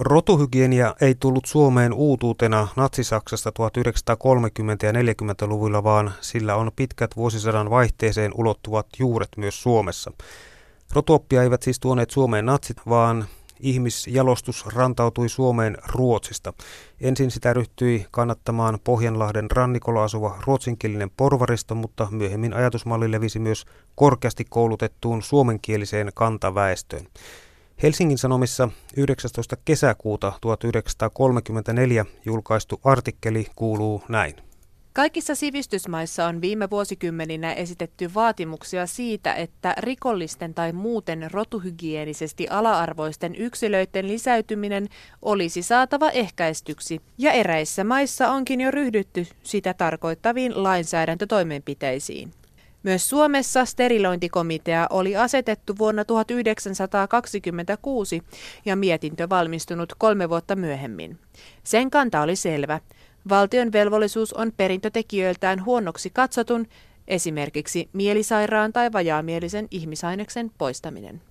Rotuhygienia ei tullut Suomeen uutuutena Natsi-Saksasta 1930- ja 40-luvuilla, vaan sillä on pitkät vuosisadan vaihteeseen ulottuvat juuret myös Suomessa. Rotuoppia eivät siis tuoneet Suomeen natsit, vaan ihmisjalostus rantautui Suomeen Ruotsista. Ensin sitä ryhtyi kannattamaan Pohjanlahden rannikolla asuva ruotsinkielinen porvaristo, mutta myöhemmin ajatusmalli levisi myös korkeasti koulutettuun suomenkieliseen kantaväestöön. Helsingin Sanomissa 19. kesäkuuta 1934 julkaistu artikkeli kuuluu näin. Kaikissa sivistysmaissa on viime vuosikymmeninä esitetty vaatimuksia siitä, että rikollisten tai muuten rotuhygienisesti ala-arvoisten yksilöiden lisäytyminen olisi saatava ehkäistyksi, ja eräissä maissa onkin jo ryhdytty sitä tarkoittaviin lainsäädäntötoimenpiteisiin. Myös Suomessa sterilointikomitea oli asetettu vuonna 1926 ja mietintö valmistunut kolme vuotta myöhemmin. Sen kanta oli selvä. Valtion velvollisuus on perintötekijöiltään huonoksi katsotun, esimerkiksi mielisairaan tai vajaamielisen ihmisaineksen poistaminen.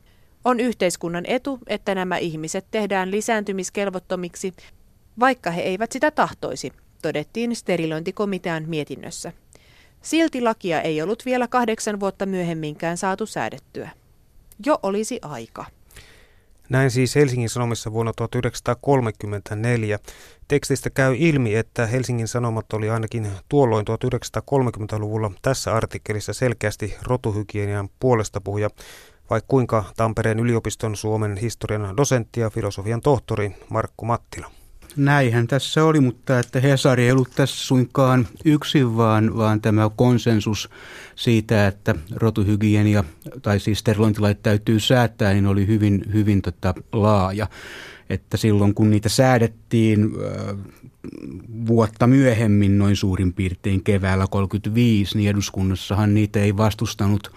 On yhteiskunnan etu, että nämä ihmiset tehdään lisääntymiskelvottomiksi, vaikka he eivät sitä tahtoisi, todettiin sterilointikomitean mietinnössä. Silti lakia ei ollut vielä kahdeksan vuotta myöhemminkään saatu säädettyä. Jo olisi aika. Näin siis Helsingin Sanomissa vuonna 1934. Tekstistä käy ilmi, että Helsingin Sanomat oli ainakin tuolloin 1930-luvulla tässä artikkelissa selkeästi rotuhygienian puolesta puhuja, vai kuinka Tampereen yliopiston Suomen historian dosentti ja filosofian tohtori Markku Mattila. Näinhän tässä oli, mutta että Hesari ei ollut tässä suinkaan yksin, vaan, vaan tämä konsensus siitä, että rotuhygienia tai siis sterilointilait täytyy säätää, niin oli hyvin, hyvin tota, laaja. Että silloin kun niitä säädettiin vuotta myöhemmin, noin suurin piirtein keväällä 35, niin eduskunnassahan niitä ei vastustanut –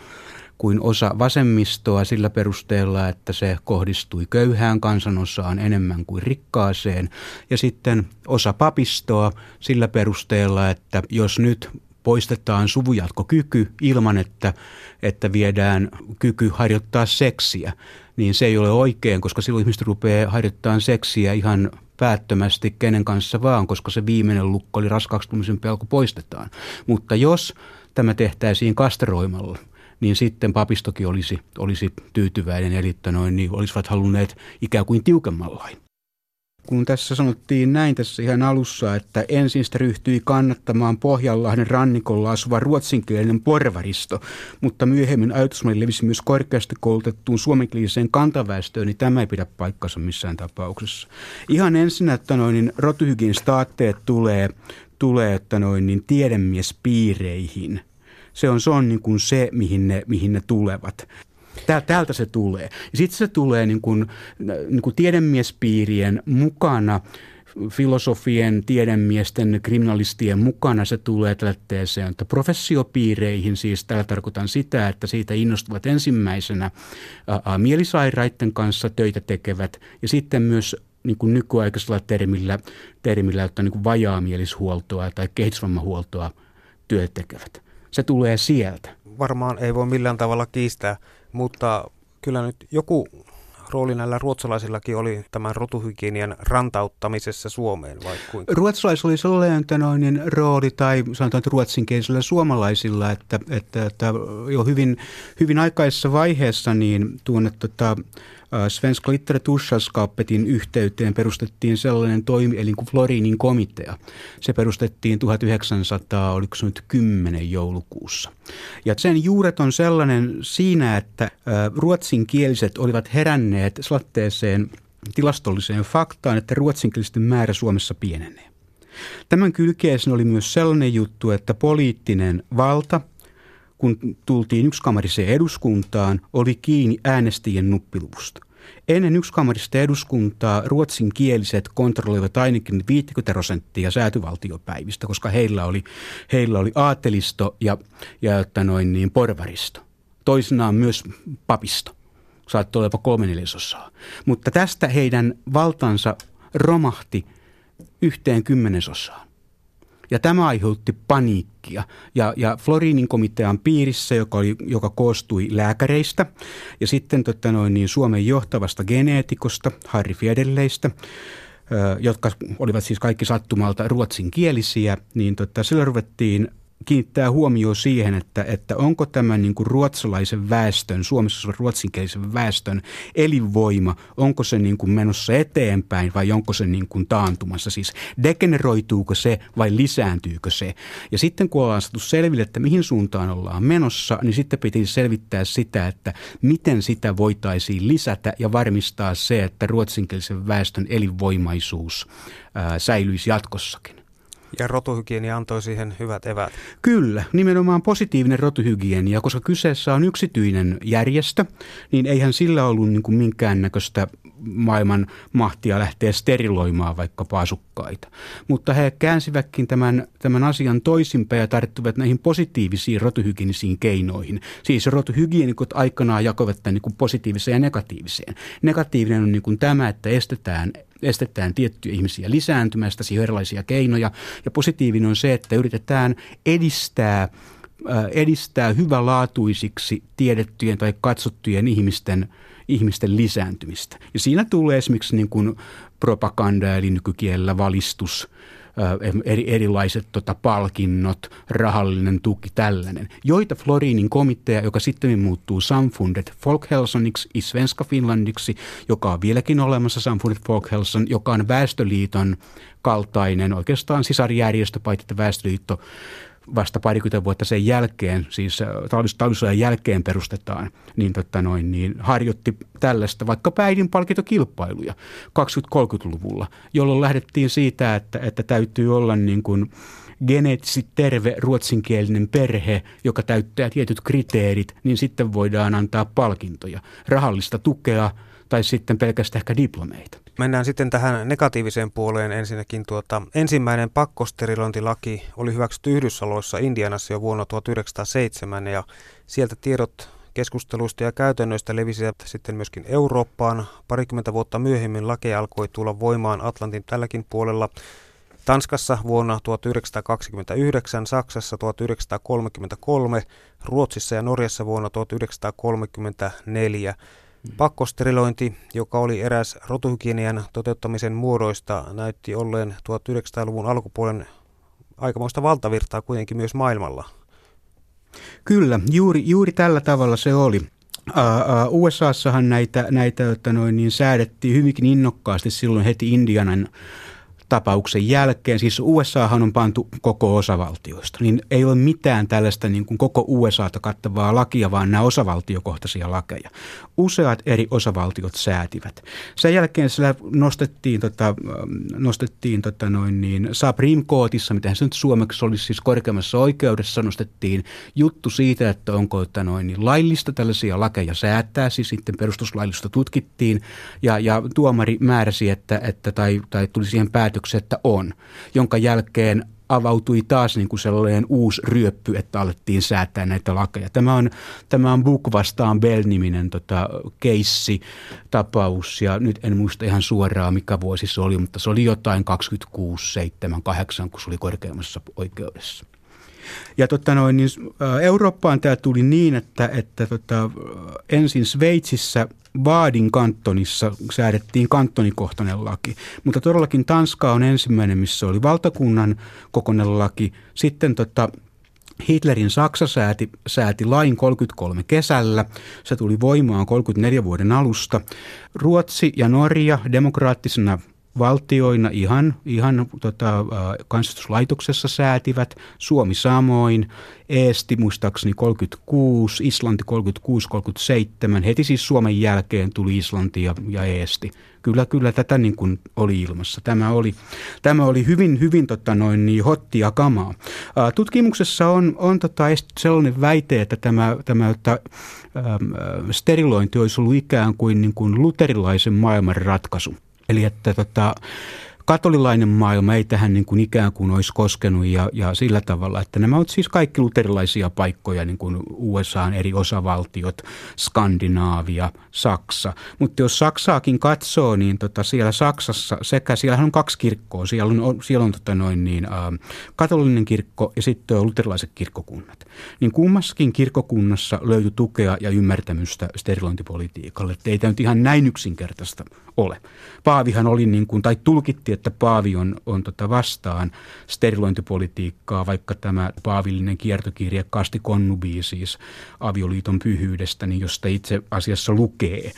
kuin osa vasemmistoa sillä perusteella, että se kohdistui köyhään kansanosaan enemmän kuin rikkaaseen. Ja sitten osa papistoa sillä perusteella, että jos nyt poistetaan suvujatkokyky ilman, että, että viedään kyky harjoittaa seksiä, niin se ei ole oikein, koska silloin ihmiset rupeaa harjoittamaan seksiä ihan päättömästi kenen kanssa vaan, koska se viimeinen lukko oli raskaaksi pelko poistetaan. Mutta jos tämä tehtäisiin kastroimalla – niin sitten papistokin olisi, olisi tyytyväinen, eli noin, niin olisivat halunneet ikään kuin tiukemman lain. Kun tässä sanottiin näin tässä ihan alussa, että ensin sitä ryhtyi kannattamaan Pohjanlahden rannikolla asuva ruotsinkielinen porvaristo, mutta myöhemmin ajatusmalli levisi myös korkeasti koulutettuun suomenkieliseen kantaväestöön, niin tämä ei pidä paikkansa missään tapauksessa. Ihan ensin, että noin, niin rotuhygien staatteet tulee, tulee että noin, niin tiedemiespiireihin – se on, se, on niin kuin se mihin, ne, mihin ne tulevat. Täältä se tulee. Sitten se tulee niin kuin, niin kuin tiedemiespiirien mukana, filosofien, tiedemiesten, kriminalistien mukana se tulee tällaiseen, että professiopiireihin, siis tällä tarkoitan sitä, että siitä innostuvat ensimmäisenä ää, mielisairaiden kanssa töitä tekevät ja sitten myös niin kuin nykyaikaisella termillä, termillä että niin kuin vajaamielishuoltoa tai kehitysvammahuoltoa työt tekevät se tulee sieltä. Varmaan ei voi millään tavalla kiistää, mutta kyllä nyt joku rooli näillä ruotsalaisillakin oli tämän rotuhygienian rantauttamisessa Suomeen, vai kuinka? Ruotsalaisilla oli sellainen niin rooli, tai sanotaan, että ruotsinkielisillä suomalaisilla, että, että, että jo hyvin, hyvin aikaisessa vaiheessa niin tuonne tota, Svenska litteratursällskappetin yhteyteen perustettiin sellainen toimielin kuin Florinin komitea. Se perustettiin 1900, oliko se nyt 10 joulukuussa. Ja sen juuret on sellainen siinä, että ruotsinkieliset olivat heränneet slatteeseen tilastolliseen faktaan, että ruotsinkielisten määrä Suomessa pienenee. Tämän kylkeisen oli myös sellainen juttu, että poliittinen valta – kun tultiin yksikamarisen eduskuntaan, oli kiinni äänestäjien nuppiluvusta. Ennen yksikamarista eduskuntaa ruotsinkieliset kontrolloivat ainakin 50 prosenttia säätyvaltiopäivistä, koska heillä oli, heillä oli aatelisto ja, ja että noin niin porvaristo. Toisinaan myös papisto. Saattoi olla jopa kolme neljäsosaa. Mutta tästä heidän valtansa romahti yhteen kymmenesosaan. Ja tämä aiheutti paniikkia. Ja, ja Florinin komitean piirissä, joka, oli, joka koostui lääkäreistä ja sitten tota noin, niin Suomen johtavasta geneetikosta, Harri Fiedelleistä, jotka olivat siis kaikki sattumalta ruotsinkielisiä, niin tota, sillä ruvettiin kiinnittää huomioon siihen, että, että onko tämä niin kuin ruotsalaisen väestön, Suomessa ruotsinkielisen väestön elinvoima, onko se niin kuin menossa eteenpäin vai onko se niin kuin taantumassa. Siis degeneroituuko se vai lisääntyykö se. Ja sitten kun ollaan saatu selville, että mihin suuntaan ollaan menossa, niin sitten pitäisi selvittää sitä, että miten sitä voitaisiin lisätä ja varmistaa se, että ruotsinkielisen väestön elinvoimaisuus ää, säilyisi jatkossakin. Ja rotuhygienia antoi siihen hyvät evät. Kyllä, nimenomaan positiivinen rotuhygienia, koska kyseessä on yksityinen järjestö, niin eihän sillä ollut niin kuin minkäännäköistä maailman mahtia lähteä steriloimaan vaikka asukkaita. Mutta he käänsivätkin tämän, tämän asian toisinpäin ja tarttuvat näihin positiivisiin rotuhygienisiin keinoihin. Siis rotuhygienikot aikanaan jakoivat tämän niin positiiviseen ja negatiiviseen. Negatiivinen on niin kuin tämä, että estetään estetään tiettyjä ihmisiä lisääntymästä, siihen erilaisia keinoja. Ja positiivinen on se, että yritetään edistää äh, edistää hyvälaatuisiksi tiedettyjen tai katsottujen ihmisten, ihmisten lisääntymistä. Ja siinä tulee esimerkiksi niin kuin propaganda eli nykykielellä valistus – eri, erilaiset tota, palkinnot, rahallinen tuki, tällainen, joita Florinin komitea, joka sitten muuttuu Samfundet Folkhälsoniksi, i Svenska Finlandiksi, joka on vieläkin olemassa Samfundet Folkhälson, joka on Väestöliiton kaltainen oikeastaan sisarjärjestö, paitsi että Väestöliitto vasta parikymmentä vuotta sen jälkeen, siis äh, talvisodan jälkeen perustetaan, niin, totta noin, niin harjoitti tällaista vaikka päidin palkintokilpailuja 20-30-luvulla, jolloin lähdettiin siitä, että, että täytyy olla niin kuin geneettisesti terve ruotsinkielinen perhe, joka täyttää tietyt kriteerit, niin sitten voidaan antaa palkintoja, rahallista tukea tai sitten pelkästään ehkä diplomeita. Mennään sitten tähän negatiiviseen puoleen ensinnäkin. Tuota, ensimmäinen pakkosterilointilaki oli hyväksytty Yhdysvalloissa Indianassa jo vuonna 1907 ja sieltä tiedot keskusteluista ja käytännöistä levisivät sitten myöskin Eurooppaan. Parikymmentä vuotta myöhemmin laki alkoi tulla voimaan Atlantin tälläkin puolella. Tanskassa vuonna 1929, Saksassa 1933, Ruotsissa ja Norjassa vuonna 1934. Pakkosterilointi, joka oli eräs rotuhygienian toteuttamisen muodoista, näytti olleen 1900-luvun alkupuolen aikamoista valtavirtaa kuitenkin myös maailmalla. Kyllä, juuri, juuri tällä tavalla se oli. USAssahan näitä, näitä että noin, niin säädettiin hyvinkin innokkaasti silloin heti Indianan tapauksen jälkeen, siis USAhan on pantu koko osavaltioista, niin ei ole mitään tällaista niin kuin koko USAta kattavaa lakia, vaan nämä osavaltiokohtaisia lakeja. Useat eri osavaltiot säätivät. Sen jälkeen sillä nostettiin, tota, nostettiin tota noin niin, Supreme Courtissa, mitä se nyt suomeksi olisi siis korkeammassa oikeudessa, nostettiin juttu siitä, että onko että noin, niin laillista tällaisia lakeja säättää, siis sitten perustuslaillista tutkittiin, ja, ja tuomari määräsi, että, että tai, tai tuli siihen päätökseen, että on, jonka jälkeen avautui taas niin kuin sellainen uusi ryöppy, että alettiin säätää näitä lakeja. Tämä on, tämä on Book vastaan Bell-niminen tota, keissi, tapaus, ja nyt en muista ihan suoraan, mikä vuosi se oli, mutta se oli jotain 26, 7, 8, kun se oli korkeammassa oikeudessa. Ja tota noin, niin Eurooppaan tämä tuli niin, että, että tota, ensin Sveitsissä Vaadin kantonissa säädettiin kantonikohtainen laki, mutta todellakin Tanska on ensimmäinen, missä oli valtakunnan kokonainen laki. Sitten tota, Hitlerin Saksa sääti, sääti lain 33 kesällä. Se tuli voimaan 34 vuoden alusta. Ruotsi ja Norja demokraattisena valtioina ihan, ihan tota, kansastuslaitoksessa säätivät, Suomi samoin, Eesti muistaakseni 36, Islanti 36-37, heti siis Suomen jälkeen tuli Islanti ja, ja Eesti. Kyllä, kyllä tätä niin kuin oli ilmassa. Tämä oli, tämä oli hyvin, hyvin tota noin, niin hottia kamaa. Tutkimuksessa on, on tota sellainen väite, että tämä, tämä että, ähm, sterilointi olisi ollut ikään kuin, niin kuin luterilaisen maailman ratkaisu. Eli että tota, katolilainen maailma ei tähän niin kuin ikään kuin olisi koskenut ja, ja sillä tavalla, että nämä ovat siis kaikki luterilaisia paikkoja, niin kuin USAn eri osavaltiot, Skandinaavia, Saksa. Mutta jos Saksaakin katsoo, niin tota siellä Saksassa sekä, siellä on kaksi kirkkoa, siellä on, siellä on tota noin niin, ä, katolinen kirkko ja sitten on luterilaiset kirkkokunnat. Niin kummassakin kirkkokunnassa löytyi tukea ja ymmärtämystä sterilointipolitiikalle, että ei tämä nyt ihan näin yksinkertaista ole. Paavihan oli niin kuin, tai tulkitti, että Paavi on, on tota vastaan sterilointipolitiikkaa, vaikka tämä paavillinen kiertokirje Kasti Konnubi siis avioliiton pyhyydestä, niin josta itse asiassa lukee,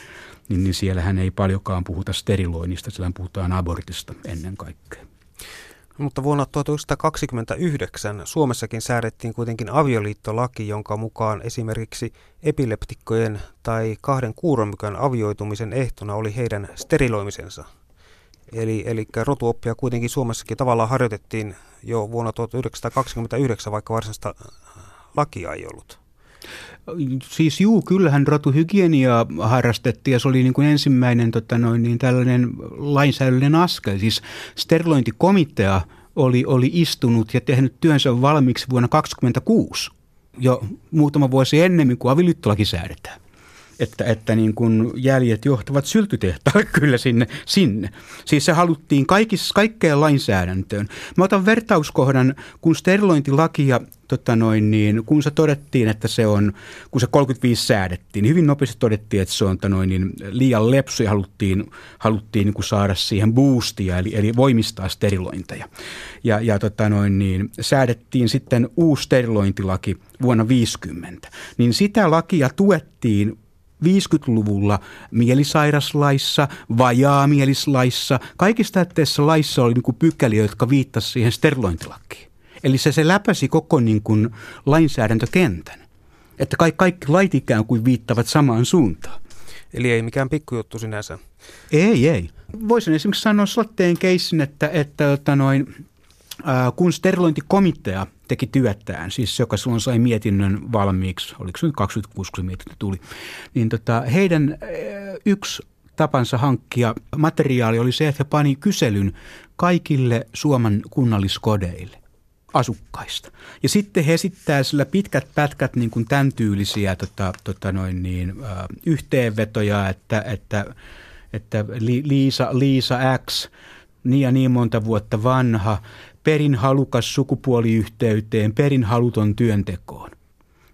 niin, niin siellähän ei paljonkaan puhuta steriloinnista, sillä puhutaan abortista ennen kaikkea. Mutta vuonna 1929 Suomessakin säädettiin kuitenkin avioliittolaki, jonka mukaan esimerkiksi epileptikkojen tai kahden kuuromykän avioitumisen ehtona oli heidän steriloimisensa. Eli, eli rotuoppia kuitenkin Suomessakin tavallaan harjoitettiin jo vuonna 1929, vaikka varsinaista lakia ei ollut. Siis juu, kyllähän rotuhygieniaa harrastettiin ja se oli niin kuin ensimmäinen tota noin, niin tällainen lainsäädännöllinen askel. Siis sterilointikomitea oli, oli istunut ja tehnyt työnsä valmiiksi vuonna 1926, jo muutama vuosi ennemmin kuin avioliittolaki säädetään että, että niin kuin jäljet johtavat syltytehtaalle kyllä sinne, sinne. Siis se haluttiin kaikissa, kaikkeen lainsäädäntöön. Mä otan vertauskohdan, kun sterilointilakia, tota noin, niin, kun se todettiin, että se on, kun se 35 säädettiin, niin hyvin nopeasti todettiin, että se on tota noin, niin, liian lepsu ja haluttiin, haluttiin niin kuin saada siihen boostia, eli, eli voimistaa sterilointeja. Ja, ja tota noin, niin, säädettiin sitten uusi sterilointilaki vuonna 50. Niin sitä lakia tuettiin 50-luvulla mielisairaslaissa, vajaamielislaissa, kaikista tässä laissa oli niin pykäliä, jotka viittasivat siihen sterilointilakiin. Eli se, se läpäsi koko niin kuin lainsäädäntökentän. Että kaikki, kaikki lait ikään kuin viittavat samaan suuntaan. Eli ei mikään pikkujuttu sinänsä. Ei, ei. Voisin esimerkiksi sanoa Slotteen keissin, että, että, että noin, kun sterilointikomitea teki työtään, siis joka silloin sai mietinnön valmiiksi, oliko se nyt 26, kun se mietinnö tuli, niin tota, heidän yksi tapansa hankkia materiaali oli se, että he pani kyselyn kaikille Suomen kunnalliskodeille asukkaista. Ja sitten he esittää sillä pitkät pätkät niin kuin tämän tyylisiä tota, tota noin niin, äh, yhteenvetoja, että, että, että Liisa, Liisa X, niin ja niin monta vuotta vanha, perin halukas sukupuoliyhteyteen, perin haluton työntekoon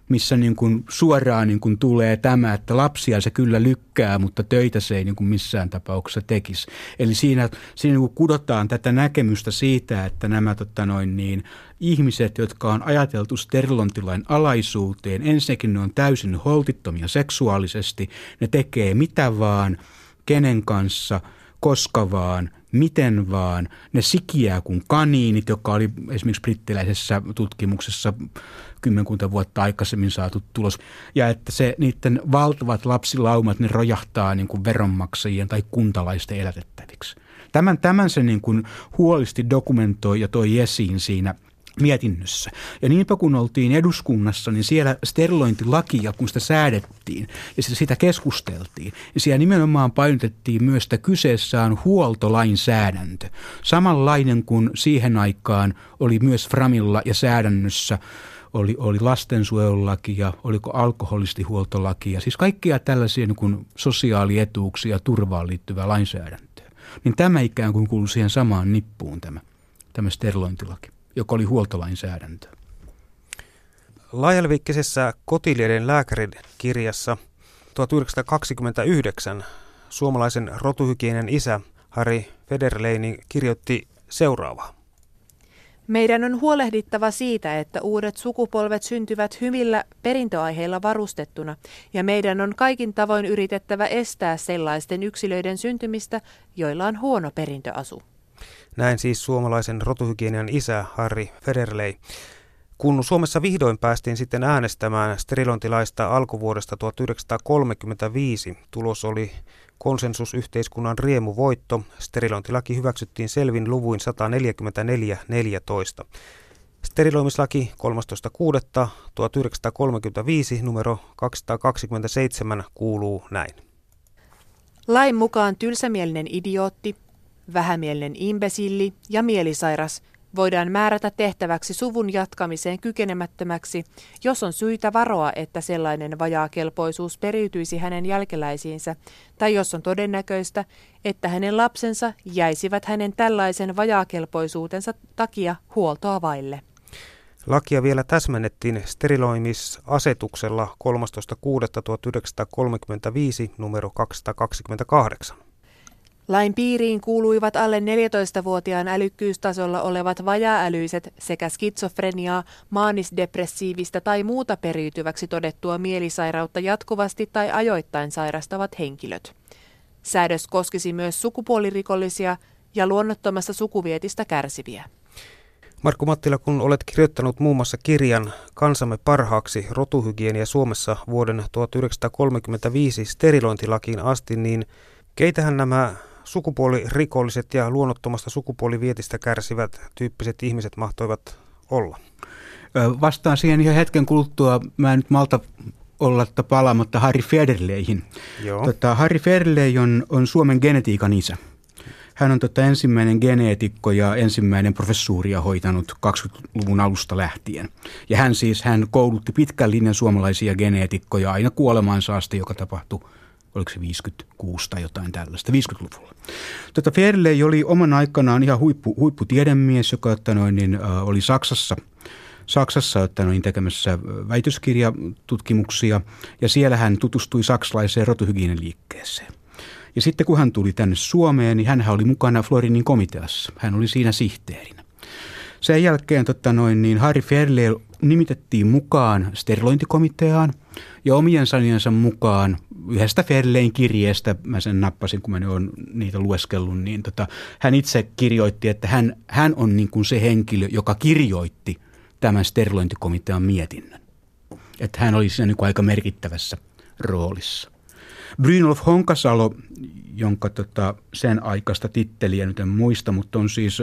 missä niin kuin suoraan niin kuin tulee tämä, että lapsia se kyllä lykkää, mutta töitä se ei niin kuin missään tapauksessa tekisi. Eli siinä, siinä niin kuin kudotaan tätä näkemystä siitä, että nämä tota noin niin, ihmiset, jotka on ajateltu sterilontilain alaisuuteen, ensinnäkin ne on täysin holtittomia seksuaalisesti, ne tekee mitä vaan, kenen kanssa, koska vaan – miten vaan. Ne sikiää kuin kaniinit, joka oli esimerkiksi brittiläisessä tutkimuksessa kymmenkunta vuotta aikaisemmin saatu tulos. Ja että se niiden valtavat lapsilaumat, ne rojahtaa niin kuin veronmaksajien tai kuntalaisten elätettäviksi. Tämän, tämän se niin kuin huolisti dokumentoi ja toi esiin siinä – mietinnössä. Ja niinpä kun oltiin eduskunnassa, niin siellä sterilointilakia, kun sitä säädettiin ja sitä keskusteltiin, niin siellä nimenomaan painotettiin myös, että kyseessä on huoltolainsäädäntö. Samanlainen kuin siihen aikaan oli myös Framilla ja säädännössä oli, oli lastensuojelulaki ja oliko alkoholistihuoltolaki ja siis kaikkia tällaisia niin kuin sosiaalietuuksia turvaan liittyvää lainsäädäntöä. Niin tämä ikään kuin kuuluu siihen samaan nippuun tämä, tämä sterilointilaki joka oli huoltolainsäädäntö. Laajalviikkisessä Kotilieden lääkärin kirjassa 1929 suomalaisen rotuhygienen isä Harry Federleini kirjoitti seuraavaa. Meidän on huolehdittava siitä, että uudet sukupolvet syntyvät hyvillä perintöaiheilla varustettuna, ja meidän on kaikin tavoin yritettävä estää sellaisten yksilöiden syntymistä, joilla on huono perintöasu. Näin siis suomalaisen rotuhygienian isä Harri Federley. Kun Suomessa vihdoin päästiin sitten äänestämään sterilointilaista alkuvuodesta 1935, tulos oli konsensusyhteiskunnan riemuvoitto. Sterilointilaki hyväksyttiin selvin luvuin 144.14. Steriloimislaki 13.6.1935 numero 227 kuuluu näin. Lain mukaan tylsämielinen idiootti, vähämielinen imbesilli ja mielisairas voidaan määrätä tehtäväksi suvun jatkamiseen kykenemättömäksi, jos on syitä varoa, että sellainen vajaakelpoisuus periytyisi hänen jälkeläisiinsä, tai jos on todennäköistä, että hänen lapsensa jäisivät hänen tällaisen vajaakelpoisuutensa takia huoltoa vaille. Lakia vielä täsmennettiin steriloimisasetuksella 13.6.1935 numero 228. Lain piiriin kuuluivat alle 14-vuotiaan älykkyystasolla olevat vajaaälyiset sekä skitsofreniaa, maanisdepressiivistä tai muuta periytyväksi todettua mielisairautta jatkuvasti tai ajoittain sairastavat henkilöt. Säädös koskisi myös sukupuolirikollisia ja luonnottomasta sukuvietistä kärsiviä. Markku Mattila, kun olet kirjoittanut muun muassa kirjan Kansamme parhaaksi rotuhygienia Suomessa vuoden 1935 sterilointilakiin asti, niin keitähän nämä sukupuolirikolliset ja luonnottomasta sukupuolivietistä kärsivät tyyppiset ihmiset mahtoivat olla? Vastaan siihen ihan hetken kuluttua. Mä en nyt malta olla palaamatta Harry Federleihin. Tota, Harry Federley on, on Suomen genetiikan isä. Hän on tota ensimmäinen geneetikko ja ensimmäinen professuuria hoitanut 20-luvun alusta lähtien. Ja hän siis hän koulutti pitkän linjan suomalaisia geneetikkoja aina kuolemaansa asti, joka tapahtui oliko se 56 tai jotain tällaista, 50-luvulla. Tota Fairley oli oman aikanaan ihan huippu, huipputiedemies, joka että noin, niin, äh, oli Saksassa Saksassa että noin, tekemässä väitöskirjatutkimuksia ja siellä hän tutustui saksalaiseen rotuhygieniliikkeeseen. Ja sitten kun hän tuli tänne Suomeen, niin hän oli mukana Florinin komiteassa. Hän oli siinä sihteerinä. Sen jälkeen totta noin, niin Harry Fairley nimitettiin mukaan sterilointikomiteaan ja omien sanojensa mukaan yhdestä Ferlein kirjeestä, mä sen nappasin, kun mä ne niitä lueskellut, niin tota, hän itse kirjoitti, että hän, hän on niin kuin se henkilö, joka kirjoitti tämän sterilointikomitean mietinnön. Että hän oli siinä niin kuin aika merkittävässä roolissa. Brynolf Honkasalo, jonka tota, sen aikaista titteliä nyt en muista, mutta on siis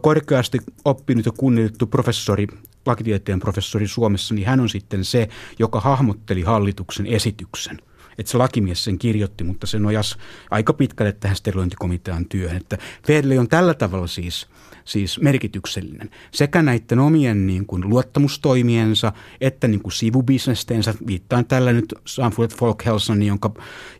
korkeasti oppinut ja kunnioitettu professori, lakitieteen professori Suomessa, niin hän on sitten se, joka hahmotteli hallituksen esityksen että se lakimies sen kirjoitti, mutta se nojasi aika pitkälle tähän sterilointikomitean työhön. Että Fedley on tällä tavalla siis, siis merkityksellinen sekä näiden omien niin kuin, luottamustoimiensa että niin kuin, sivubisnesteensä. Viittaan tällä nyt Sanford Folkhelson, jonka,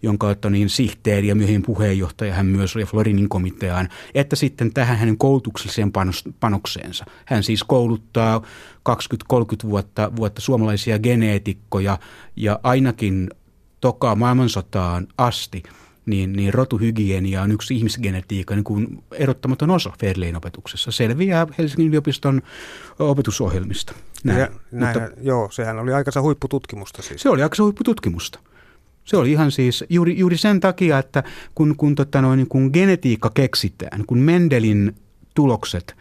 jonka että niin, sihteeri ja myöhemmin puheenjohtaja hän myös oli Florinin komiteaan, että sitten tähän hänen koulutukselliseen panokseensa. Hän siis kouluttaa 20-30 vuotta, vuotta suomalaisia geneetikkoja ja ainakin toka maailmansotaan asti, niin, niin rotuhygienia on yksi ihmisgenetiikan niin kuin erottamaton osa Fairleyn opetuksessa. Selviää Helsingin yliopiston opetusohjelmista. Näin. Ja, näin, Mutta, joo, sehän oli aika huippututkimusta siis. Se oli aika huippututkimusta. Se oli ihan siis juuri, juuri sen takia, että kun, kun, tota noin, kun genetiikka keksitään, kun Mendelin tulokset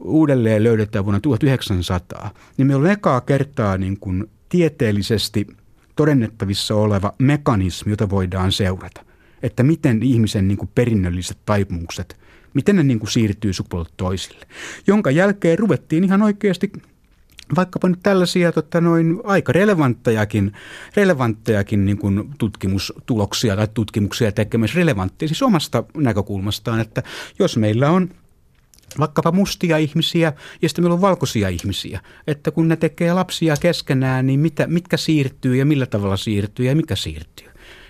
uudelleen löydetään vuonna 1900, niin meillä on ekaa kertaa niin kuin tieteellisesti – todennettavissa oleva mekanismi, jota voidaan seurata. Että miten ihmisen niin kuin perinnölliset taipumukset, miten ne niin kuin siirtyy sukupuolelta toisille. Jonka jälkeen ruvettiin ihan oikeasti vaikkapa nyt tällaisia tota, noin, aika relevanttejakin, relevanttejakin niin kuin tutkimustuloksia tai tutkimuksia tekemässä relevantteja siis omasta näkökulmastaan, että jos meillä on – vaikkapa mustia ihmisiä ja sitten meillä on valkoisia ihmisiä. Että kun ne tekee lapsia keskenään, niin mitä, mitkä siirtyy ja millä tavalla siirtyy ja mikä siirtyy.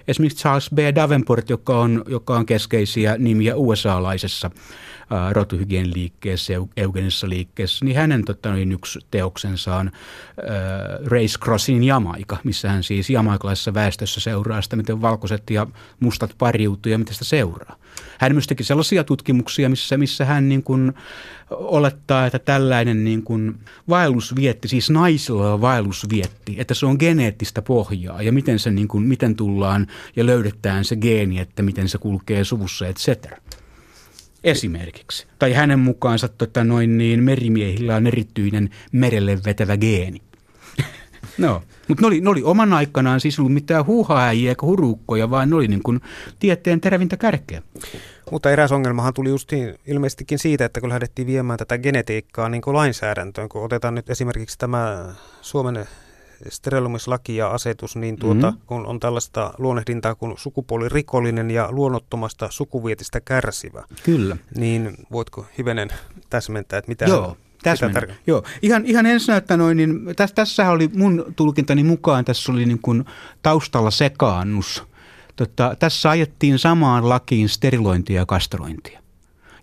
Esimerkiksi Charles B. Davenport, joka on, joka on keskeisiä nimiä USA-laisessa rotuhygien liikkeessä ja eugenisessa liikkeessä, niin hänen tota, niin yksi teoksensa on ää, Race Crossin Jamaika, missä hän siis jamaikalaisessa väestössä seuraa sitä, miten valkoiset ja mustat pariutuu ja miten sitä seuraa. Hän myös teki sellaisia tutkimuksia, missä, missä hän niin kuin olettaa, että tällainen niin kuin vaellusvietti, siis naisilla on vaellusvietti, että se on geneettistä pohjaa ja miten, se niin kuin, miten tullaan ja löydetään se geeni, että miten se kulkee suvussa, et cetera. Esimerkiksi. Tai hänen mukaansa tota, noin niin, merimiehillä on erityinen merelle vetävä geeni. no, mutta ne oli, ne oli oman aikanaan siis ollut mitään huuhaajia eikä hurukkoja, vaan ne oli niin kuin tieteen terävintä kärkeä. Mutta eräs ongelmahan tuli just ilmeisestikin siitä, että kun lähdettiin viemään tätä genetiikkaa niin kuin lainsäädäntöön, kun otetaan nyt esimerkiksi tämä Suomen steriloimislaki ja asetus, niin tuota, mm-hmm. kun on tällaista luonnehdintaa kuin sukupuolirikollinen ja luonnottomasta sukuvietistä kärsivä. Kyllä. Niin voitko hivenen täsmentää, että mitä Joo. Täsmennä. Joo. Ihan, ihan ensin, että noin, niin tässä, tässä oli mun tulkintani mukaan, tässä oli niin kuin taustalla sekaannus. Tota, tässä ajettiin samaan lakiin sterilointia ja kastrointia.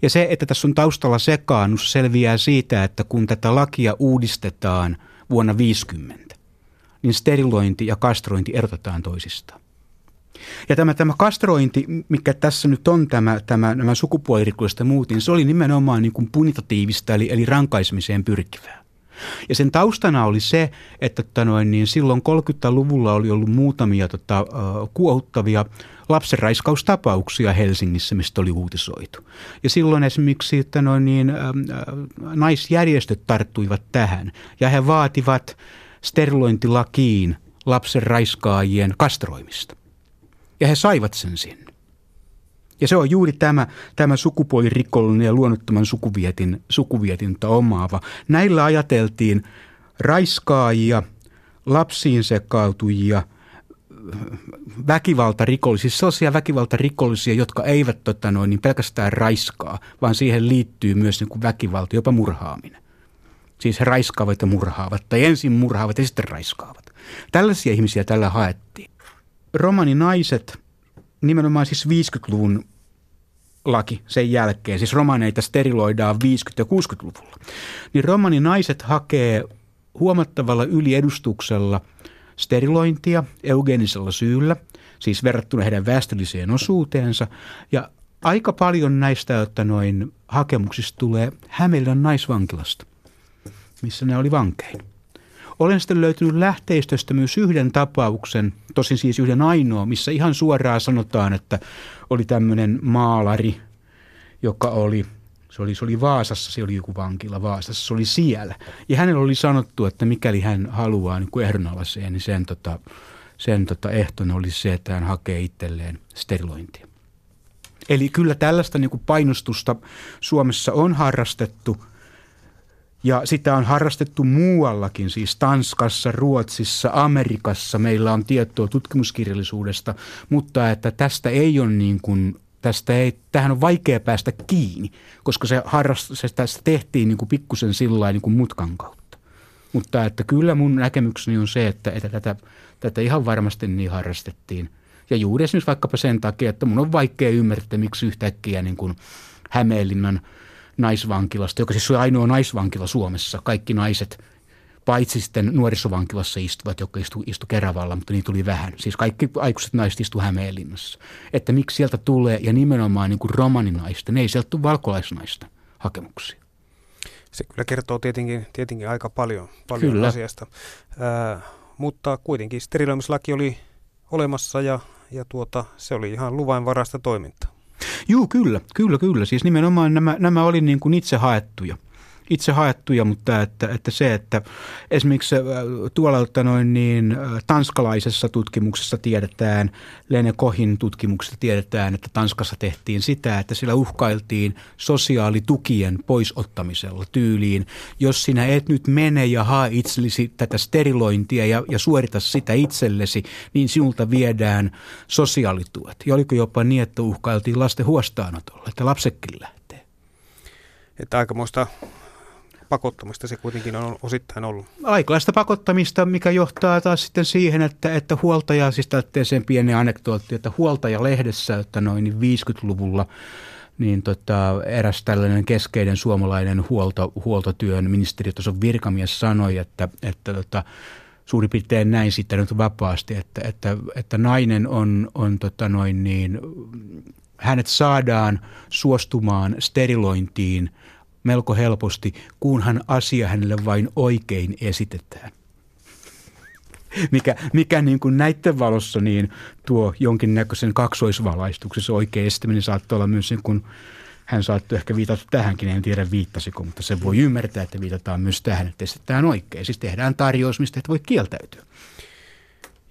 Ja se, että tässä on taustalla sekaannus, selviää siitä, että kun tätä lakia uudistetaan vuonna 50, niin sterilointi ja kastrointi erotetaan toisistaan. Ja tämä, tämä kastrointi, mikä tässä nyt on, tämä, tämä, nämä sukupuolirikolliset ja muut, niin se oli nimenomaan niin kuin punitatiivista, eli, eli rankaisemiseen pyrkivää. Ja sen taustana oli se, että tota noin, niin silloin 30-luvulla oli ollut muutamia tota, kuohuttavia lapsenraiskaustapauksia Helsingissä, mistä oli uutisoitu. Ja silloin esimerkiksi että noin, niin, uh, naisjärjestöt tarttuivat tähän ja he vaativat sterilointilakiin lapsen raiskaajien kastroimista. Ja he saivat sen sinne. Ja se on juuri tämä, tämä sukupuolirikollinen ja luonnottoman sukuvietin, sukuvietintä omaava. Näillä ajateltiin raiskaajia, lapsiin sekautujia, väkivaltarikollisia, sellaisia väkivaltarikollisia, jotka eivät tota noin, niin pelkästään raiskaa, vaan siihen liittyy myös niin kuin väkivalta, jopa murhaaminen. Siis he raiskaavat ja murhaavat, tai ensin murhaavat ja sitten raiskaavat. Tällaisia ihmisiä tällä haettiin romaninaiset, nimenomaan siis 50-luvun laki sen jälkeen, siis romaneita steriloidaan 50- ja 60-luvulla, niin romaninaiset hakee huomattavalla yliedustuksella sterilointia eugeenisella syyllä, siis verrattuna heidän väestölliseen osuuteensa, ja aika paljon näistä että noin hakemuksista tulee Hämeenlinnan naisvankilasta, missä ne oli vankein. Olen sitten löytynyt lähteistöstä myös yhden tapauksen, tosin siis yhden ainoa, missä ihan suoraan sanotaan, että oli tämmöinen maalari, joka oli se oli, se oli Vaasassa, se oli joku vankila Vaasassa, se oli siellä. Ja hänellä oli sanottu, että mikäli hän haluaa niin ehdonalaiseen, niin sen, tota, sen tota ehtona oli se, että hän hakee itselleen sterilointia. Eli kyllä tällaista niin kuin painostusta Suomessa on harrastettu – ja sitä on harrastettu muuallakin, siis Tanskassa, Ruotsissa, Amerikassa. Meillä on tietoa tutkimuskirjallisuudesta, mutta että tästä ei ole niin kuin, tästä ei, tähän on vaikea päästä kiinni, koska se, harrast, se tästä tehtiin niin kuin pikkusen sillä niin kuin mutkan kautta. Mutta että kyllä mun näkemykseni on se, että, että tätä, tätä ihan varmasti niin harrastettiin. Ja juuri esimerkiksi vaikkapa sen takia, että mun on vaikea ymmärtää, miksi yhtäkkiä niin kuin Hämeenlinnan – naisvankilasta, joka siis on ainoa naisvankila Suomessa. Kaikki naiset, paitsi sitten nuorisovankilassa istuvat, jotka istu, istu Keravalla, mutta niitä tuli vähän. Siis kaikki aikuiset naiset istu Hämeenlinnassa. Että miksi sieltä tulee, ja nimenomaan niin kuin romaninaisten, ei sieltä tule valkolaisnaista hakemuksia. Se kyllä kertoo tietenkin, tietenkin aika paljon, paljon kyllä. asiasta. Äh, mutta kuitenkin steriloimislaki oli olemassa ja, ja tuota, se oli ihan luvanvaraista toimintaa. Joo, kyllä, kyllä, kyllä. Siis nimenomaan nämä, nämä oli niin kuin itse haettuja itse haettuja, mutta että, että se, että esimerkiksi äh, tuolla noin niin, äh, tanskalaisessa tutkimuksessa tiedetään, Lene Kohin tutkimuksessa tiedetään, että Tanskassa tehtiin sitä, että sillä uhkailtiin sosiaalitukien poisottamisella tyyliin. Jos sinä et nyt mene ja hae itsellesi tätä sterilointia ja, ja suorita sitä itsellesi, niin sinulta viedään sosiaalituet. Ja oliko jopa niin, että uhkailtiin lasten huostaanotolla, että lapsekin lähtee. Että aikamoista pakottamista se kuitenkin on osittain ollut. Aikalaista pakottamista, mikä johtaa taas sitten siihen, että, että huoltaja, siis sen pieni anekdootti, että huoltaja lehdessä, että noin 50-luvulla niin tota, eräs tällainen keskeinen suomalainen huolto, huoltotyön ministeritason virkamies sanoi, että, että tota, suurin piirtein näin sitten nyt vapaasti, että, että, että nainen on, on tota noin niin, hänet saadaan suostumaan sterilointiin – melko helposti, kunhan asia hänelle vain oikein esitetään. Mikä, mikä niin kuin näiden valossa niin tuo jonkinnäköisen kaksoisvalaistuksen, se oikein esittäminen saattaa olla myös niin kuin, hän saattoi ehkä viitata tähänkin, en tiedä viittasiko, mutta se voi ymmärtää, että viitataan myös tähän, että esitetään oikein. Siis tehdään tarjous, mistä et voi kieltäytyä.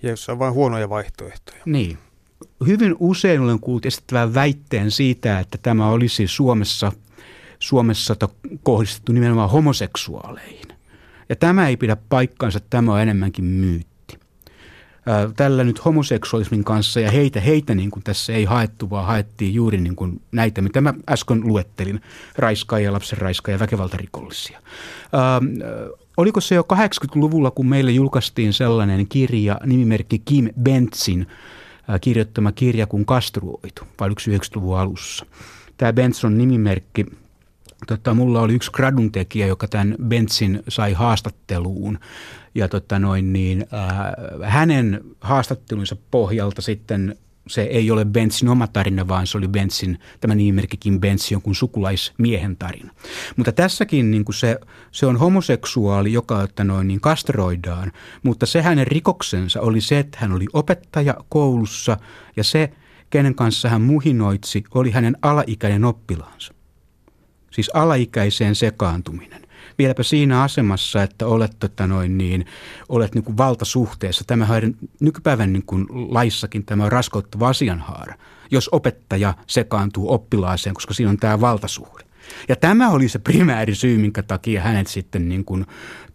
Ja jos on vain huonoja vaihtoehtoja. Niin. Hyvin usein olen kuullut esittävän väitteen siitä, että tämä olisi Suomessa – Suomessa kohdistettu nimenomaan homoseksuaaleihin. Ja tämä ei pidä paikkansa, tämä on enemmänkin myytti. Tällä nyt homoseksuaalismin kanssa ja heitä, heitä niin kuin tässä ei haettu, vaan haettiin juuri niin kuin näitä, mitä mä äsken luettelin, raiskaajia, lapsen raiskaajia, väkivaltarikollisia. oliko se jo 80-luvulla, kun meille julkaistiin sellainen kirja, nimimerkki Kim Bentsin kirjoittama kirja kuin Kastruoitu, vai oliko 90-luvun alussa? Tämä Bents on nimimerkki Tota, mulla oli yksi gradun tekijä, joka tämän Bentsin sai haastatteluun. Ja tota noin, niin, äh, hänen haastattelunsa pohjalta sitten se ei ole Bentsin oma tarina, vaan se oli Bentsin, tämä nimimerkkikin Bentsin jonkun sukulaismiehen tarina. Mutta tässäkin niin kuin se, se on homoseksuaali, joka että noin, niin kastroidaan, mutta se hänen rikoksensa oli se, että hän oli opettaja koulussa ja se, kenen kanssa hän muhinoitsi, oli hänen alaikäinen oppilaansa siis alaikäiseen sekaantuminen. Vieläpä siinä asemassa, että olet, tota noin, niin, olet niin kuin valtasuhteessa. Tämä on nykypäivän niin kuin laissakin tämä on raskauttava asianhaara, jos opettaja sekaantuu oppilaaseen, koska siinä on tämä valtasuhde. Ja tämä oli se primääri syy, minkä takia hänet sitten niin kuin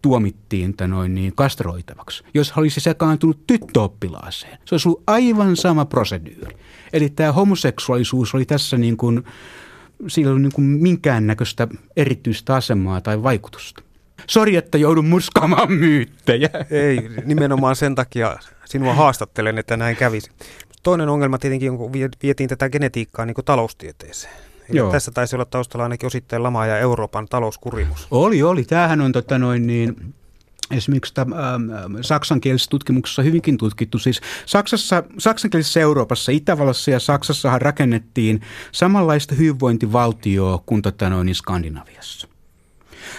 tuomittiin noin niin kastroitavaksi. Jos hän olisi sekaantunut tyttöoppilaaseen, se olisi ollut aivan sama proseduuri. Eli tämä homoseksuaalisuus oli tässä niin kuin sillä ole niin minkäännäköistä erityistä asemaa tai vaikutusta. Sori, että joudun murskaamaan myyttejä. Ei, nimenomaan sen takia sinua haastattelen, että näin kävisi. Toinen ongelma tietenkin on, kun vietiin tätä genetiikkaa niin taloustieteeseen. Joo. Tässä taisi olla taustalla ainakin osittain lama ja Euroopan talouskurimus. Oli, oli. Tämähän on tota noin niin, esimerkiksi ähm, saksankielisessä tutkimuksessa hyvinkin tutkittu. Siis Saksassa, saksankielisessä Euroopassa, Itävallassa ja Saksassahan rakennettiin samanlaista hyvinvointivaltioa kuin tota noin, Skandinaviassa.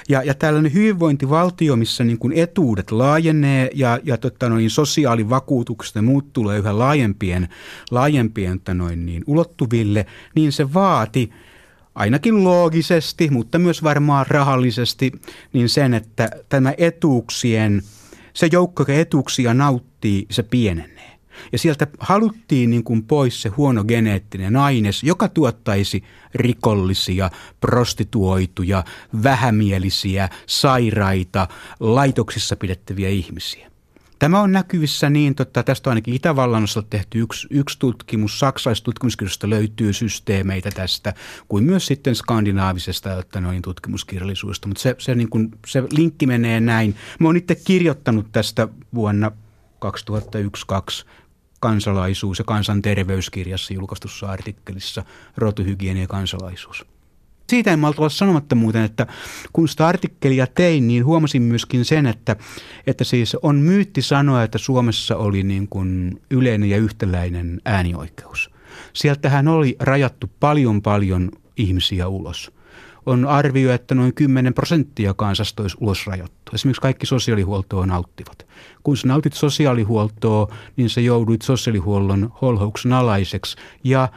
Ja, ja tällainen hyvinvointivaltio, missä niin kuin etuudet laajenee ja, ja tota noin, sosiaalivakuutukset ja muut tulee yhä laajempien, laajempien tota noin, niin, ulottuville, niin se vaati – ainakin loogisesti, mutta myös varmaan rahallisesti, niin sen, että tämä etuuksien, se joukko, joka etuuksia nauttii, se pienenee. Ja sieltä haluttiin niin kuin pois se huono geneettinen aines, joka tuottaisi rikollisia, prostituoituja, vähämielisiä, sairaita, laitoksissa pidettäviä ihmisiä. Tämä on näkyvissä niin, totta, tästä on ainakin Itävallan osalta tehty yksi, yksi tutkimus, saksalaistutkimuskirjasta löytyy systeemeitä tästä, kuin myös sitten skandinaavisesta että noin tutkimuskirjallisuudesta, mutta se, se, niin kuin, se linkki menee näin. Mä oon itse kirjoittanut tästä vuonna 2001-2002 kansalaisuus- ja kansanterveyskirjassa julkaistussa artikkelissa rotuhygienia ja kansalaisuus. Siitä en malta olla sanomatta muuten, että kun sitä artikkelia tein, niin huomasin myöskin sen, että, että siis on myytti sanoa, että Suomessa oli niin kuin yleinen ja yhtäläinen äänioikeus. Sieltähän oli rajattu paljon paljon ihmisiä ulos. On arvio, että noin 10 prosenttia kansasta olisi ulos rajattu. Esimerkiksi kaikki sosiaalihuoltoa nauttivat. Kun sä nautit sosiaalihuoltoa, niin sä jouduit sosiaalihuollon holhouksen alaiseksi ja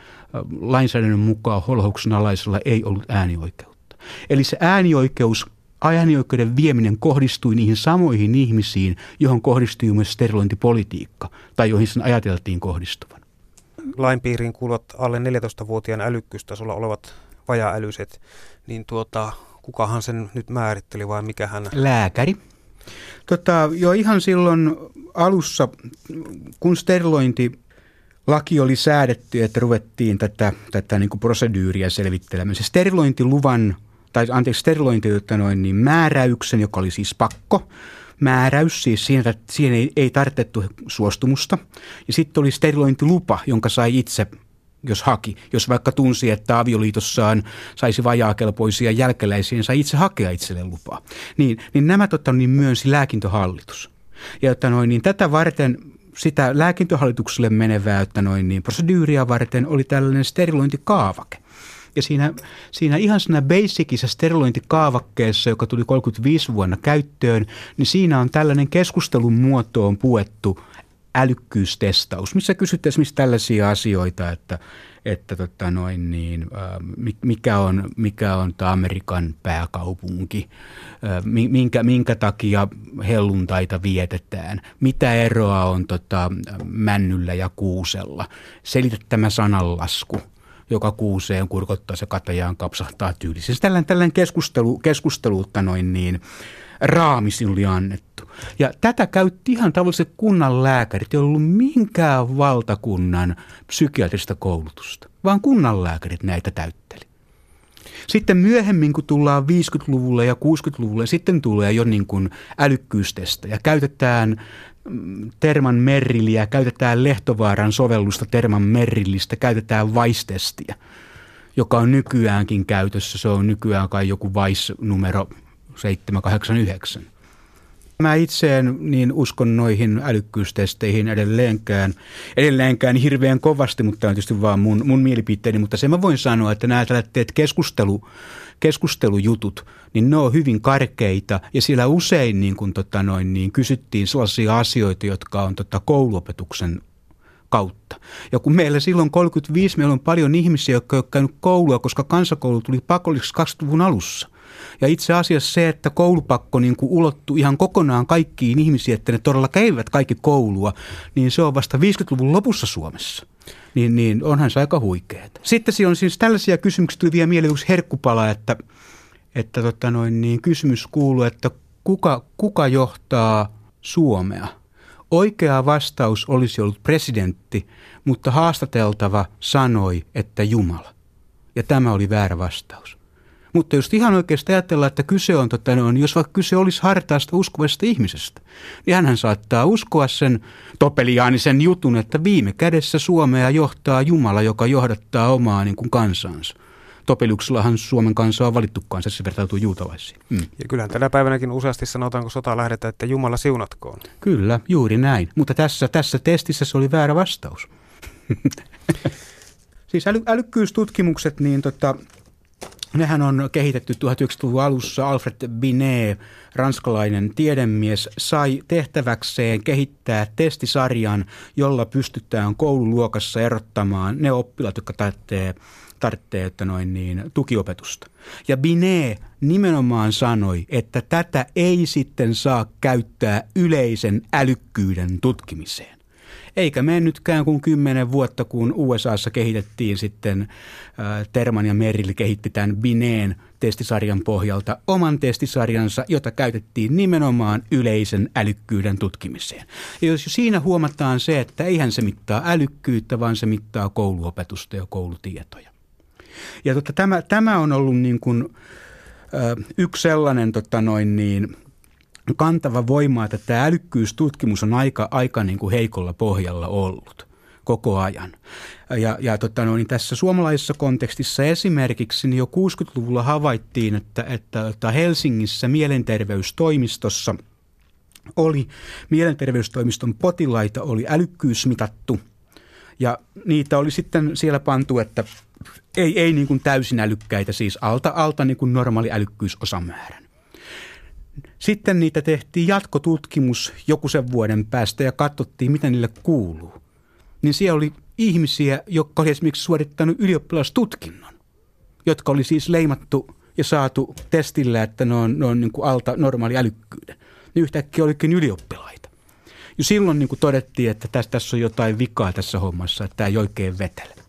lainsäädännön mukaan holhouksen alaisella ei ollut äänioikeutta. Eli se äänioikeus äänioikeuden vieminen kohdistui niihin samoihin ihmisiin, johon kohdistui myös sterilointipolitiikka tai joihin sen ajateltiin kohdistuvan. Lain piiriin kuuluvat alle 14-vuotiaan älykkyystasolla olevat vajaa-älyset, niin tuota, kukahan sen nyt määritteli vai mikä hän? Lääkäri. Tota, jo ihan silloin alussa, kun sterilointi laki oli säädetty, että ruvettiin tätä, tätä niin kuin proseduuria selvittelemään. Se sterilointiluvan, tai anteeksi, sterilointi, noin, niin määräyksen, joka oli siis pakko, määräys, siis siinä, siihen ei, ei tarvittu suostumusta. Ja sitten oli sterilointilupa, jonka sai itse jos haki. Jos vaikka tunsi, että avioliitossaan saisi vajaakelpoisia jälkeläisiä, sai itse hakea itselleen lupaa. Niin, niin nämä totta, niin myönsi lääkintöhallitus. Ja että noin, niin tätä varten sitä lääkintöhallitukselle menevää että noin, niin proseduuria varten oli tällainen sterilointikaavake. Ja siinä, siinä ihan siinä basicissa sterilointikaavakkeessa, joka tuli 35 vuonna käyttöön, niin siinä on tällainen keskustelun muotoon puettu älykkyystestaus, missä kysytään esimerkiksi tällaisia asioita, että että tota noin niin, mikä on, mikä on Amerikan pääkaupunki, minkä, minkä takia helluntaita vietetään, mitä eroa on tota, männyllä ja kuusella. Selitä tämä sananlasku joka kuuseen kurkottaa se katajaan kapsahtaa tyylisesti. Tällainen, tällainen keskustelu, keskustelu noin niin, raami sinulle annettu. Ja tätä käytti ihan tavalliset kunnan lääkärit, ei ollut minkään valtakunnan psykiatrista koulutusta, vaan kunnanlääkärit näitä täytteli. Sitten myöhemmin, kun tullaan 50-luvulle ja 60-luvulle, sitten tulee jo niin kuin älykkyystesta ja käytetään mm, Terman Merrilliä, käytetään Lehtovaaran sovellusta Terman Merrillistä, käytetään Vaistestiä, joka on nykyäänkin käytössä. Se on nykyään kai joku Vais numero 789. Mä itse en niin uskon noihin älykkyystesteihin edelleenkään, edelleenkään hirveän kovasti, mutta on tietysti vaan mun, mun mielipiteeni. Mutta se mä voin sanoa, että nämä teet keskustelu, keskustelujutut, niin ne on hyvin karkeita ja siellä usein niin kun, tota noin, niin kysyttiin sellaisia asioita, jotka on tota, kouluopetuksen kautta. Ja kun meillä silloin 35 meillä on paljon ihmisiä, jotka ovat käynyt koulua, koska kansakoulu tuli pakolliseksi 20-luvun alussa – ja itse asiassa se, että koulupakko niin kuin ulottui ihan kokonaan kaikkiin ihmisiin, että ne todella käyvät kaikki koulua, niin se on vasta 50-luvun lopussa Suomessa. Niin, niin onhan se aika huikeaa. Sitten siinä on siis tällaisia kysymyksiä, tuli vielä mieleen yksi herkkupala, että, että tota noin, niin kysymys kuuluu, että kuka, kuka johtaa Suomea? Oikea vastaus olisi ollut presidentti, mutta haastateltava sanoi, että Jumala. Ja tämä oli väärä vastaus. Mutta jos ihan oikeasti ajatellaan, että kyse on, tota, on, jos vaikka kyse olisi hartaasta uskovasta ihmisestä, niin hän saattaa uskoa sen topeliaanisen jutun, että viime kädessä Suomea johtaa Jumala, joka johdattaa omaa niin kuin kansansa. Topeluksellahan Suomen kansa on valittu kanssa, se vertautuu juutalaisiin. Mm. Ja kyllähän tänä päivänäkin useasti sanotaan, kun sota lähdetään, että Jumala siunatkoon. Kyllä, juuri näin. Mutta tässä, tässä testissä se oli väärä vastaus. siis äly, älykkyystutkimukset, niin tota, Nehän on kehitetty 1900-luvun alussa. Alfred Binet, ranskalainen tiedemies, sai tehtäväkseen kehittää testisarjan, jolla pystytään koululuokassa erottamaan ne oppilaat, jotka tarvitsee tarvitsee että noin niin, tukiopetusta. Ja Binet nimenomaan sanoi, että tätä ei sitten saa käyttää yleisen älykkyyden tutkimiseen. Eikä mennytkään kuin kymmenen vuotta, kun USAssa kehitettiin sitten, äh, Terman ja Merrill kehitti tämän Bineen testisarjan pohjalta oman testisarjansa, jota käytettiin nimenomaan yleisen älykkyyden tutkimiseen. Ja jos siinä huomataan se, että eihän se mittaa älykkyyttä, vaan se mittaa kouluopetusta ja koulutietoja. Ja totta, tämä, tämä on ollut niin kuin, ö, yksi sellainen tota noin niin, kantava voima, että tämä älykkyystutkimus on aika, aika niin kuin heikolla pohjalla ollut koko ajan. Ja, ja tota, no, niin tässä suomalaisessa kontekstissa esimerkiksi niin jo 60-luvulla havaittiin, että, että, että Helsingissä mielenterveystoimistossa oli mielenterveystoimiston potilaita oli älykkyysmitattu ja niitä oli sitten siellä pantu, että ei, ei niin kuin täysin älykkäitä, siis alta, alta niin kuin normaali älykkyysosamäärän. Sitten niitä tehtiin jatkotutkimus joku sen vuoden päästä ja katsottiin, mitä niille kuuluu. Niin siellä oli ihmisiä, jotka oli esimerkiksi suorittanut ylioppilastutkinnon, jotka oli siis leimattu ja saatu testillä, että ne on, ne on niin kuin alta normaali älykkyyden. Niin yhtäkkiä olikin ylioppilaita. Jo silloin niin kuin todettiin, että tässä, tässä on jotain vikaa tässä hommassa, että tämä ei oikein vetele.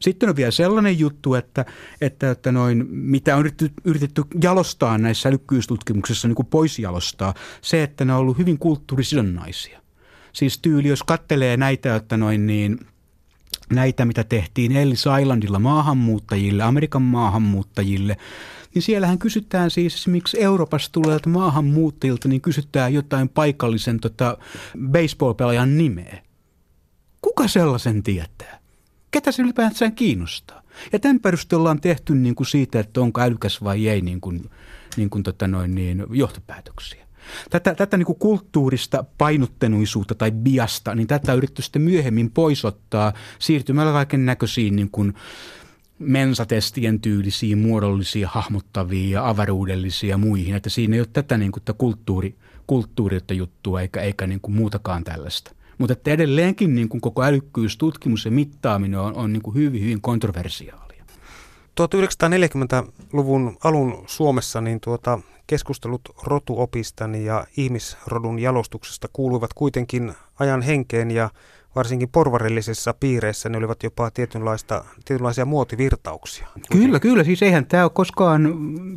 Sitten on vielä sellainen juttu, että, että, että noin, mitä on yritetty, yritetty jalostaa näissä älykkyystutkimuksissa, niin kuin pois jalostaa, se, että ne on ollut hyvin kulttuurisidonnaisia. Siis tyyli, jos kattelee näitä, että noin niin, näitä, mitä tehtiin Ellis Islandilla maahanmuuttajille, Amerikan maahanmuuttajille, niin siellähän kysytään siis esimerkiksi Euroopasta tulevilta maahanmuuttajilta, niin kysytään jotain paikallisen tota, baseball-pelaajan nimeä. Kuka sellaisen tietää? Ketä se ylipäätään kiinnostaa. Ja tämän perusteella on tehty niin kuin siitä, että onko älykäs vai ei niin kuin, niin kuin tota noin, niin johtopäätöksiä. Tätä, tätä niin kuin kulttuurista painottenuisuutta tai biasta, niin tätä yritetty sitten myöhemmin poisottaa siirtymällä kaiken näköisiin niin kuin mensatestien tyylisiin, muodollisiin, hahmottaviin ja avaruudellisiin ja muihin. Että siinä ei ole tätä niin kuin, kulttuuri, kulttuuriutta juttua eikä, eikä niin kuin muutakaan tällaista. Mutta että edelleenkin niin kuin koko älykkyystutkimus ja mittaaminen on, on niin kuin hyvin, hyvin kontroversiaalia. 1940-luvun alun Suomessa niin tuota, keskustelut rotuopista ja ihmisrodun jalostuksesta kuuluivat kuitenkin ajan henkeen ja varsinkin porvarillisissa piireissä ne olivat jopa tietynlaista, tietynlaisia muotivirtauksia. Kyllä, kyllä. Siis eihän tämä ole koskaan,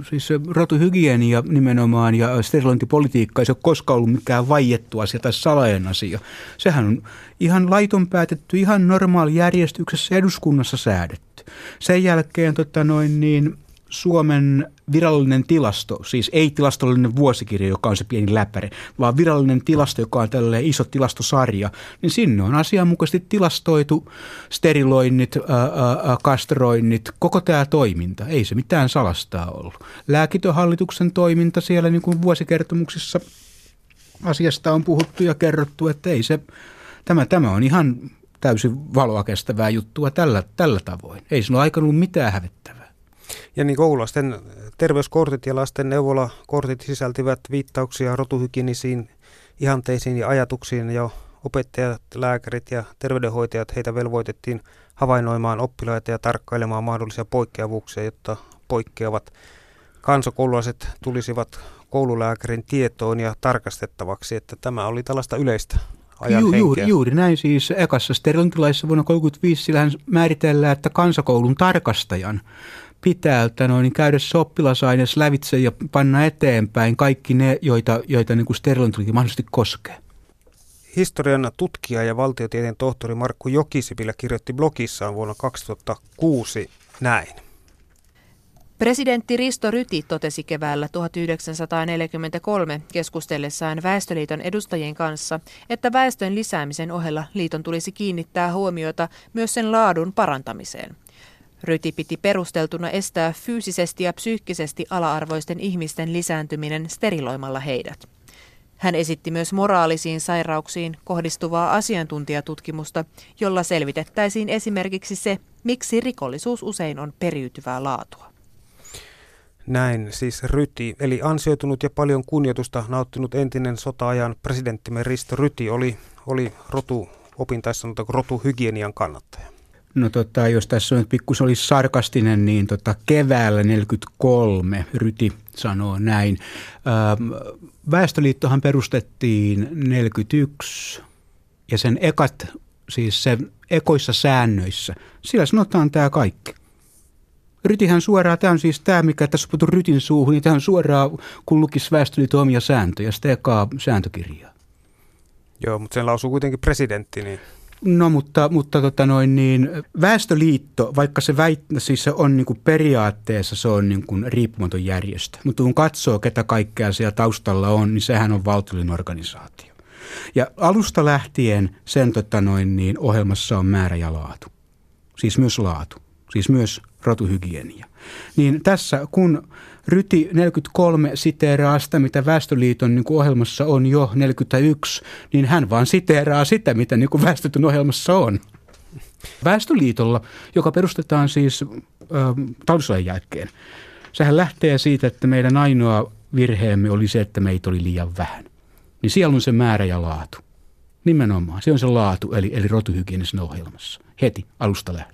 siis rotuhygienia nimenomaan ja sterilointipolitiikka ei se ole koskaan ollut mikään vaiettu asia tai salajan asia. Sehän on ihan laiton päätetty, ihan normaali järjestyksessä eduskunnassa säädetty. Sen jälkeen tota noin, niin Suomen virallinen tilasto, siis ei tilastollinen vuosikirja, joka on se pieni läpäre, vaan virallinen tilasto, joka on tällainen iso tilastosarja, niin sinne on asianmukaisesti tilastoitu steriloinnit, ää, ää, kastroinnit, koko tämä toiminta. Ei se mitään salastaa ollut. Lääkitöhallituksen toiminta siellä niin kuin vuosikertomuksissa asiasta on puhuttu ja kerrottu, että ei se, tämä, tämä on ihan täysin valoa kestävää juttua tällä, tällä tavoin. Ei sinulla aikana ollut mitään hävettävää. Ja niin koululaisten terveyskortit ja lasten neuvolakortit sisältivät viittauksia rotuhygienisiin ihanteisiin ja ajatuksiin ja opettajat, lääkärit ja terveydenhoitajat heitä velvoitettiin havainnoimaan oppilaita ja tarkkailemaan mahdollisia poikkeavuuksia, jotta poikkeavat kansakoululaiset tulisivat koululääkärin tietoon ja tarkastettavaksi, että tämä oli tällaista yleistä ajan Ju, juuri, juuri näin. Siis ekassa sterilointilaissa vuonna 1935 sillähän määritellään, että kansakoulun tarkastajan pitää että noin, käydä se oppilasaines lävitse ja panna eteenpäin kaikki ne, joita, joita niin sterilointi mahdollisesti koskee. Historian tutkija ja valtiotieteen tohtori Markku Jokisipilä kirjoitti blogissaan vuonna 2006 näin. Presidentti Risto Ryti totesi keväällä 1943 keskustellessaan Väestöliiton edustajien kanssa, että väestön lisäämisen ohella liiton tulisi kiinnittää huomiota myös sen laadun parantamiseen. Ryti piti perusteltuna estää fyysisesti ja psyykkisesti ala-arvoisten ihmisten lisääntyminen steriloimalla heidät. Hän esitti myös moraalisiin sairauksiin kohdistuvaa asiantuntijatutkimusta, jolla selvitettäisiin esimerkiksi se, miksi rikollisuus usein on periytyvää laatua. Näin siis Ryti, eli ansioitunut ja paljon kunnioitusta nauttinut entinen sota-ajan presidenttimme Risto Ryti oli, oli rotu opintaissa rotuhygienian kannattaja. No tota, jos tässä on nyt pikkusen olisi sarkastinen, niin tota, keväällä 43 Ryti sanoo näin. Ähm, Väestöliittohan perustettiin 41 ja sen ekat, siis sen ekoissa säännöissä, sillä sanotaan tämä kaikki. Rytihän suoraan, tämä on siis tämä, mikä tässä on Rytin suuhun, niin tämä on suoraan, kun lukisi Väestöliiton omia sääntöjä, sitä ekaa sääntökirjaa. Joo, mutta sen lausuu kuitenkin presidentti, niin... No mutta, mutta tota noin, niin, Väestöliitto, vaikka se, väit, siis se on niin kuin periaatteessa se on niin kuin riippumaton järjestö, mutta kun katsoo, ketä kaikkea siellä taustalla on, niin sehän on valtiollinen organisaatio. Ja alusta lähtien sen tota noin, niin, ohjelmassa on määrä ja laatu. Siis myös laatu. Siis myös rotuhygienia. Niin tässä, kun Ryti 43 siteeraa sitä, mitä Väestöliiton niin kuin ohjelmassa on jo 41, niin hän vaan siteeraa sitä, mitä niin kuin Väestötyn ohjelmassa on. Väestöliitolla, joka perustetaan siis äh, jälkeen, sehän lähtee siitä, että meidän ainoa virheemme oli se, että meitä oli liian vähän. Niin siellä on se määrä ja laatu. Nimenomaan, se on se laatu, eli, eli rotuhygienisen ohjelmassa, heti alusta lähtien.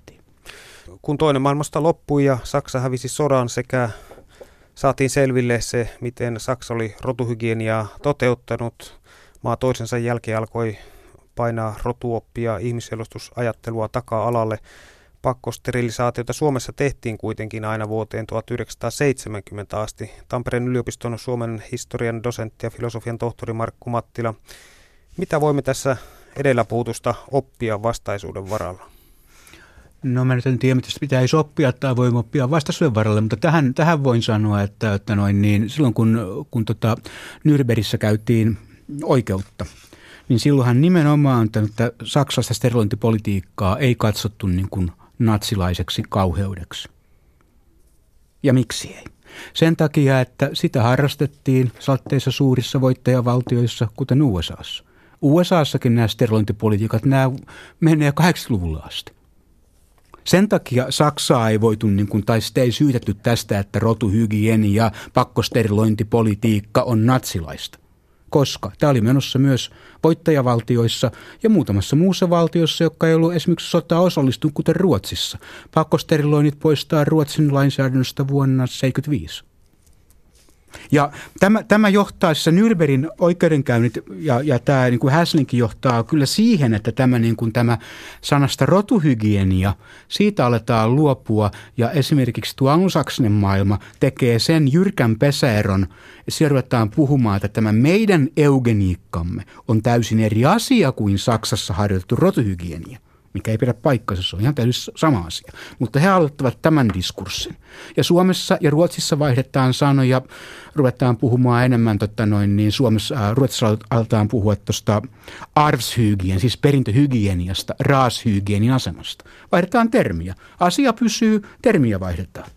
Kun toinen maailmasta loppui ja Saksa hävisi sodan sekä saatiin selville se, miten Saksa oli rotuhygieniaa toteuttanut. Maa toisensa jälkeen alkoi painaa rotuoppia ihmisselostusajattelua taka-alalle. Pakkosterilisaatiota Suomessa tehtiin kuitenkin aina vuoteen 1970 asti. Tampereen yliopiston Suomen historian dosentti ja filosofian tohtori Markku Mattila. Mitä voimme tässä edellä puhutusta oppia vastaisuuden varalla? No mä nyt en tiedä, mitä pitäisi oppia tai voi oppia vastaisuuden varalle, mutta tähän, tähän voin sanoa, että, että noin, niin silloin kun, kun tota Nürnbergissä käytiin oikeutta, niin silloinhan nimenomaan että Saksasta sterilointipolitiikkaa ei katsottu niin kuin natsilaiseksi kauheudeksi. Ja miksi ei? Sen takia, että sitä harrastettiin satteissa suurissa voittajavaltioissa, kuten USAssa. USAssakin nämä sterilointipolitiikat, nämä menee 80-luvulla asti. Sen takia Saksaa ei voitu, niin kuin, tai sitä ei syytetty tästä, että rotuhygieni ja pakkosterilointipolitiikka on natsilaista. Koska tämä oli menossa myös voittajavaltioissa ja muutamassa muussa valtiossa, joka ei ollut esimerkiksi sotaa osallistunut, kuten Ruotsissa. Pakkosteriloinnit poistaa Ruotsin lainsäädännöstä vuonna 1975. Ja tämä, tämä johtaa, siis Nürnbergin oikeudenkäynnit ja, ja tämä niin kuin Häslinkin johtaa kyllä siihen, että tämä, niin kuin tämä sanasta rotuhygienia, siitä aletaan luopua. Ja esimerkiksi tuo anglosaksinen maailma tekee sen jyrkän pesäeron, että ruvetaan puhumaan, että tämä meidän eugeniikkamme on täysin eri asia kuin Saksassa harjoitettu rotuhygienia mikä ei pidä paikkansa, se on ihan täysin sama asia. Mutta he aloittavat tämän diskurssin. Ja Suomessa ja Ruotsissa vaihdetaan sanoja, ruvetaan puhumaan enemmän, totta noin, niin Suomessa, äh, Ruotsissa aletaan puhua tuosta arvshygien, siis perintöhygieniasta, raashygienin asemasta. Vaihdetaan termiä. Asia pysyy, termiä vaihdetaan.